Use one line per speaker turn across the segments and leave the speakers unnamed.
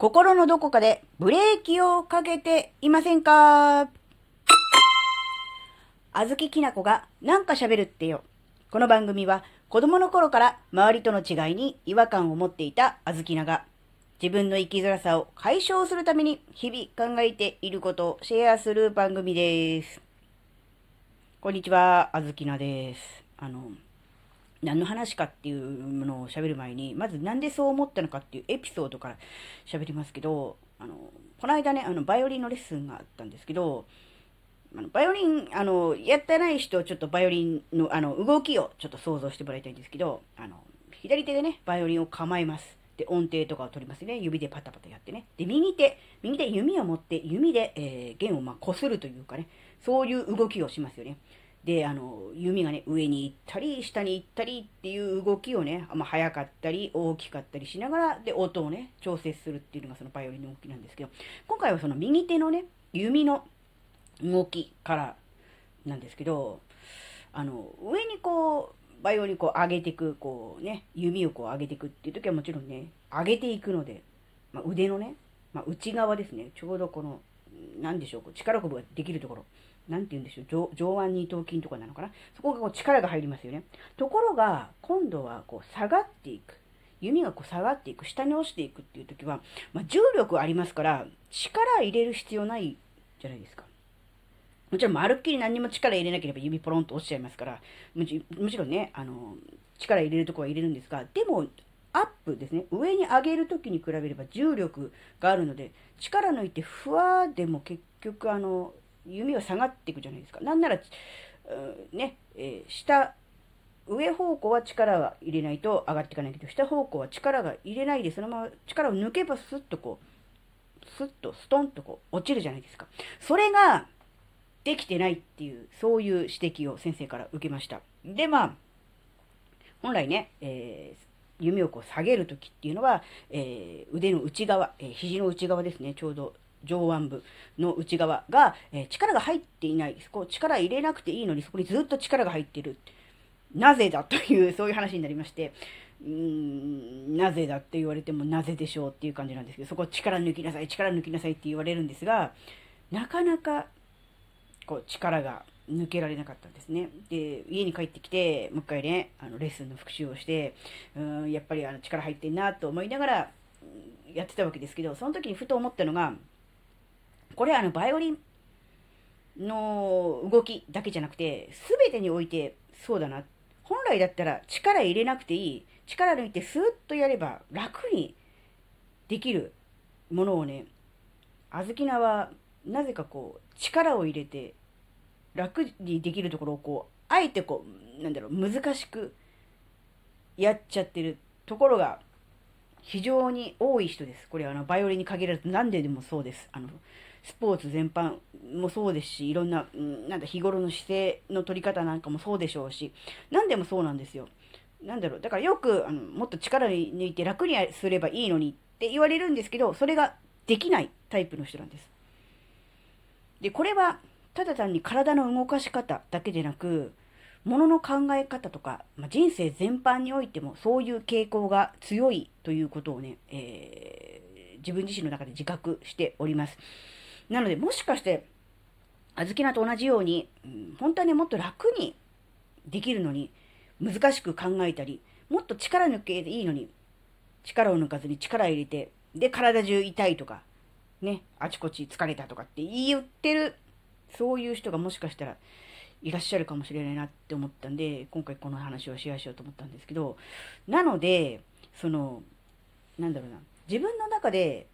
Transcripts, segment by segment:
心のどこかでブレーキをかけていませんか？あずききなこがなんか喋るってよ。この番組は子供の頃から周りとの違いに違和感を持っていたあずきなが自分の生きづらさを解消するために日々考えていることをシェアする番組です。こんにちは、あずきなです。あの、何の話かっていうものを喋る前に、まずなんでそう思ったのかっていうエピソードから喋りますけど、あの、この間ね、あの、バイオリンのレッスンがあったんですけど、あのバイオリン、あの、やってない人、ちょっとバイオリンの、あの、動きをちょっと想像してもらいたいんですけど、あの、左手でね、バイオリンを構えます。で、音程とかを取りますね。指でパタパタやってね。で、右手、右手弓を持って、弓で、えー、弦をまあ、こするというかね、そういう動きをしますよね。で、あの、弓がね、上に行ったり、下に行ったりっていう動きをね、まあ、速かったり、大きかったりしながら、で、音をね、調節するっていうのがそのバイオリンの動きなんですけど、今回はその右手のね、弓の動きからなんですけど、あの、上にこう、バイオリンこう上げていく、こうね、弓をこう上げていくっていう時はもちろんね、上げていくので、まあ、腕のね、まあ、内側ですね、ちょうどこの、なんでしょう、力こぶができるところ、なんて言うんでしょう、上腕二頭筋とかなのかな？そこがこう力が入りますよね。ところが、今度はこう下がっていく。弓がこう下がっていく、下に落ちていくっていう時は、まあ、重力ありますから、力入れる必要ないじゃないですか。もちろん、まるっきり何にも力入れなければ指ポロンと落ちちゃいますから、もちろんね、あの、力入れるとこは入れるんですが、でも、アップですね。上に上げるときに比べれば重力があるので、力抜いてふわーでも結局あの、弓は下がっていくじゃないですか。なんなら、ね、えー、下、上方向は力が入れないと上がっていかないけど、下方向は力が入れないで、そのまま力を抜けばスッとこう、スッとストンとこう落ちるじゃないですか。それができてないっていう、そういう指摘を先生から受けました。で、まあ、本来ね、えー、弓をこう下げるときっていうのは、えー、腕の内側、えー、肘の内側ですね、ちょうど上腕部の内側が、えー、力が入っていない。こう力入れなくていいのにそこにずっと力が入ってる。なぜだという、そういう話になりまして、うーん、なぜだって言われてもなぜでしょうっていう感じなんですけど、そこ力抜きなさい、力抜きなさいって言われるんですが、なかなか、こう、力が抜けられなかったんですね。で、家に帰ってきて、もう一回ね、あの、レッスンの復習をして、うん、やっぱりあの力入ってんなと思いながら、やってたわけですけど、その時にふと思ったのが、これあの、バイオリンの動きだけじゃなくて、すべてにおいてそうだな。本来だったら力入れなくていい。力抜いてスーッとやれば楽にできるものをね、あずきなはなぜかこう力を入れて楽にできるところをこう、あえてこう、なんだろう、難しくやっちゃってるところが非常に多い人です。これあの、バイオリンに限らず何ででもそうです。あの、スポーツ全般もそうですし、いろんな、なんだ、日頃の姿勢の取り方なんかもそうでしょうし、何でもそうなんですよ。なんだろう、だからよく、あのもっと力抜いて楽にすればいいのにって言われるんですけど、それができないタイプの人なんです。で、これは、ただ単に体の動かし方だけでなく、ものの考え方とか、まあ、人生全般においてもそういう傾向が強いということをね、えー、自分自身の中で自覚しております。なので、もしかして、あずきなと同じように、本当にもっと楽にできるのに、難しく考えたり、もっと力抜けていいのに、力を抜かずに力入れて、で、体中痛いとか、ね、あちこち疲れたとかって言ってる、そういう人がもしかしたらいらっしゃるかもしれないなって思ったんで、今回この話をシェアしようと思ったんですけど、なので、その、なんだろうな、自分の中で、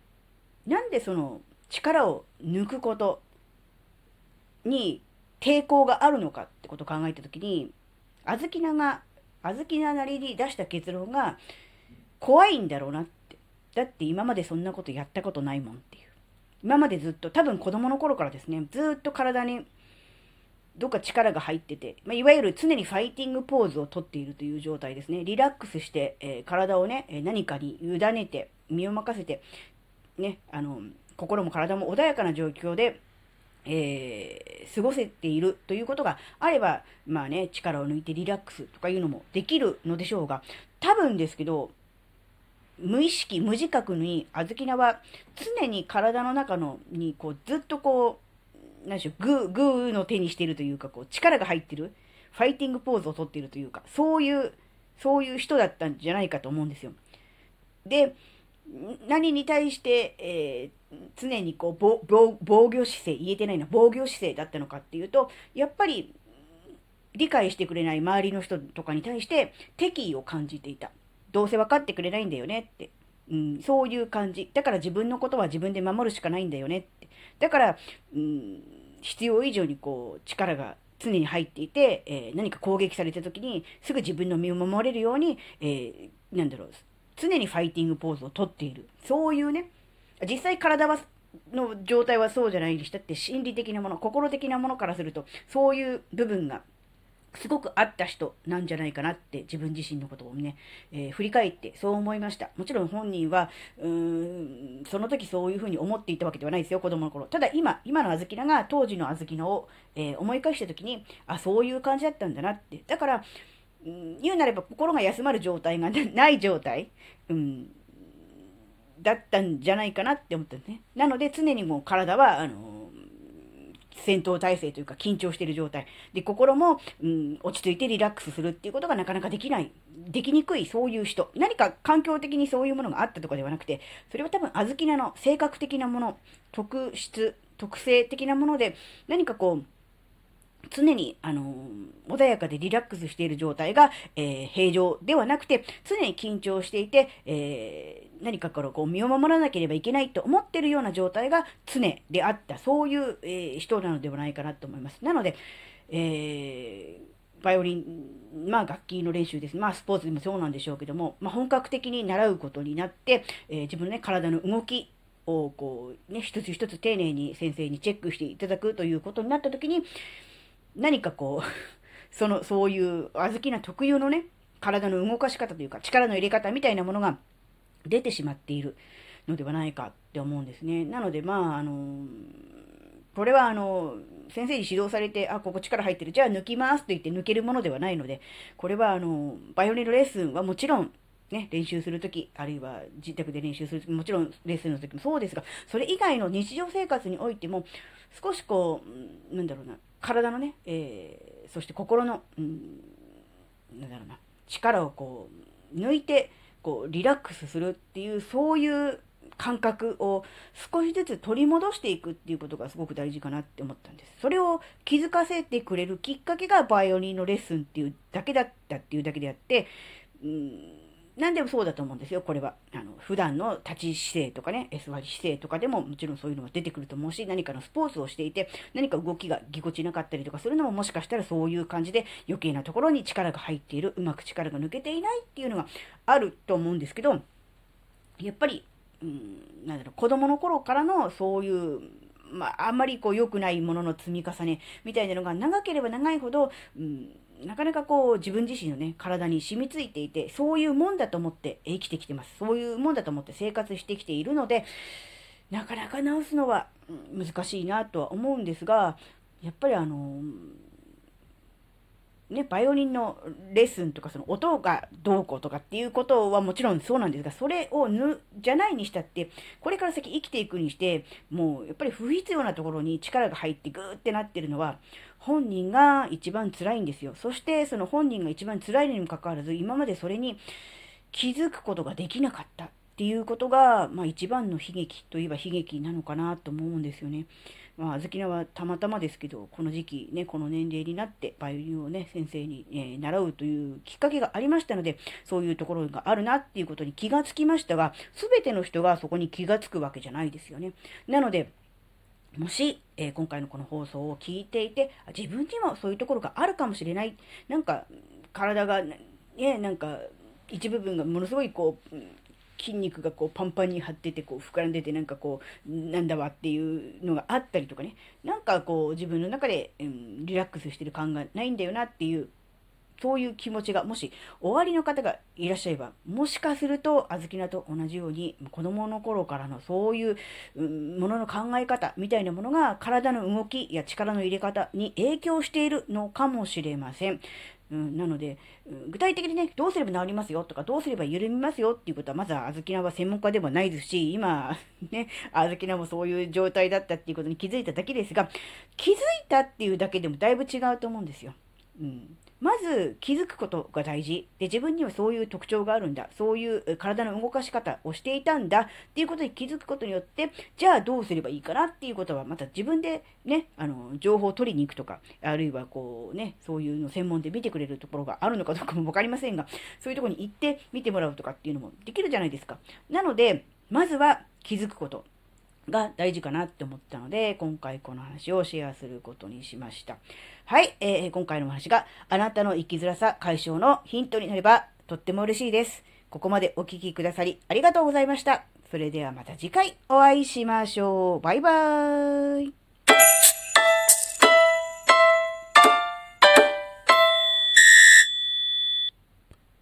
なんでその、力を抜くことに抵抗があるのかってことを考えたときに、あずきなが、あずきななりに出した結論が、怖いんだろうなって。だって今までそんなことやったことないもんっていう。今までずっと、多分子供の頃からですね、ずっと体にどっか力が入ってて、まあ、いわゆる常にファイティングポーズをとっているという状態ですね。リラックスして、えー、体をね、何かに委ねて、身を任せて、ね、あの、心も体も穏やかな状況で、えー、過ごせているということがあれば、まあね、力を抜いてリラックスとかいうのもできるのでしょうが、多分ですけど、無意識、無自覚に、あずきなは常に体の中のに、こう、ずっとこう、何でしょう、グー、グーの手にしているというか、こう、力が入ってる、ファイティングポーズをとっているというか、そういう、そういう人だったんじゃないかと思うんですよ。で、何に対して、えー、常にこう防防御姿勢、言えてないな、防御姿勢だったのかっていうと、やっぱり理解してくれない周りの人とかに対して敵意を感じていた。どうせ分かってくれないんだよねって。うん、そういう感じ。だから自分のことは自分で守るしかないんだよねって。だから、うん、必要以上にこう力が常に入っていて、えー、何か攻撃された時にすぐ自分の身を守れるように、えー、なんだろう、常にファイティングポーズをとっている。そういうね、実際体は、の状態はそうじゃないにしたって心理的なもの、心的なものからすると、そういう部分がすごくあった人なんじゃないかなって自分自身のことをね、えー、振り返ってそう思いました。もちろん本人は、うーん、その時そういうふうに思っていたわけではないですよ、子供の頃。ただ今、今のあずきなが当時のあずきなを、えー、思い返した時に、あ、そういう感じだったんだなって。だから、うん、言うなれば心が休まる状態が ない状態、うん、だったんじゃないかなって思ったんですね。なので常にもう体は、あの戦闘態勢というか緊張している状態。で、心も、うん、落ち着いてリラックスするっていうことがなかなかできない。できにくい、そういう人。何か環境的にそういうものがあったとかではなくて、それは多分、小豆菜の性格的なもの、特質、特性的なもので、何かこう、常に、あの、穏やかでリラックスしている状態が、えー、平常ではなくて、常に緊張していて、えー、何かからこう身を守らなければいけないと思っているような状態が常であった、そういう、え人なのではないかなと思います。なので、えバイオリン、まあ楽器の練習です。まあスポーツでもそうなんでしょうけども、まあ本格的に習うことになって、え自分のね、体の動きをこうね、一つ一つ丁寧に先生にチェックしていただくということになった時に、何かこう、その、そういう、小豆な特有のね、体の動かし方というか、力の入れ方みたいなものが出てしまっているのではないかって思うんですね。なので、まあ、あの、これはあの、先生に指導されて、あ、ここ力入ってる、じゃあ抜きますと言って抜けるものではないので、これはあの、バイオリンのレッスンはもちろん、ね、練習するとき、あるいは自宅で練習するとき、もちろんレッスンのときもそうですが、それ以外の日常生活においても、少しこう、なんだろうな、体のね、えー、そして心の、うん、なんだろうな、力をこう、抜いて、こう、リラックスするっていう、そういう感覚を少しずつ取り戻していくっていうことがすごく大事かなって思ったんです。それを気づかせてくれるきっかけがバイオリンのレッスンっていうだけだったっていうだけであって、うん何でもそうだと思うんですよ、これは。あの、普段の立ち姿勢とかね、S 割姿勢とかでももちろんそういうのが出てくると思うし、何かのスポーツをしていて、何か動きがぎこちなかったりとかするのももしかしたらそういう感じで余計なところに力が入っている、うまく力が抜けていないっていうのがあると思うんですけど、やっぱり、うん、なんだろう、子供の頃からのそういうまあ、あんまりこう良くないものの積み重ねみたいなのが長ければ長いほど、うん、なかなかこう自分自身のね、体に染みついていて、そういうもんだと思って生きてきてます。そういうもんだと思って生活してきているので、なかなか直すのは難しいなとは思うんですが、やっぱりあの、ね、バイオリンのレッスンとかその音がどうこうとかっていうことはもちろんそうなんですが、それをぬ、じゃないにしたって、これから先生きていくにして、もうやっぱり不必要なところに力が入ってグーってなってるのは、本人が一番辛いんですよ。そしてその本人が一番辛いのにもかかわらず、今までそれに気づくことができなかったっていうことが、まあ一番の悲劇といえば悲劇なのかなと思うんですよね。まあ、あずきなはたまたまですけど、この時期ね、この年齢になって、バイオリンをね、先生に、えー、習うというきっかけがありましたので、そういうところがあるなっていうことに気がつきましたが、すべての人がそこに気がつくわけじゃないですよね。なので、もし、えー、今回のこの放送を聞いていて、自分にもそういうところがあるかもしれない。なんか、体が、ね、なんか、一部分がものすごいこう、筋肉がこうパンパンに張っててこう膨らんでてなんかこうなんだわっていうのがあったりとかねなんかこう自分の中で、うん、リラックスしてる感がないんだよなっていうそういう気持ちがもし終わりの方がいらっしゃればもしかすると小豆菜と同じように子供の頃からのそういう、ものの考え方みたいなものが体の動きや力の入れ方に影響しているのかもしれません。うん、なので、具体的にね、どうすれば治りますよとか、どうすれば緩みますよっていうことは、まずは、あずきなは専門家でもないですし、今、ね、あずきなもそういう状態だったっていうことに気づいただけですが、気づいたっていうだけでもだいぶ違うと思うんですよ。うん。まず気づくことが大事。で、自分にはそういう特徴があるんだ。そういう体の動かし方をしていたんだっていうことに気づくことによって、じゃあどうすればいいかなっていうことは、また自分でね、あの、情報を取りに行くとか、あるいはこうね、そういうの専門で見てくれるところがあるのかどうかもわかりませんが、そういうところに行って見てもらうとかっていうのもできるじゃないですか。なので、まずは気づくこと。が大事かなって思ったので、今回この話をシェアすることにしました。はい、えー、今回のお話があなたの生きづらさ解消のヒントになればとっても嬉しいです。ここまでお聴きくださりありがとうございました。それではまた次回お会いしましょう。バイバーイ。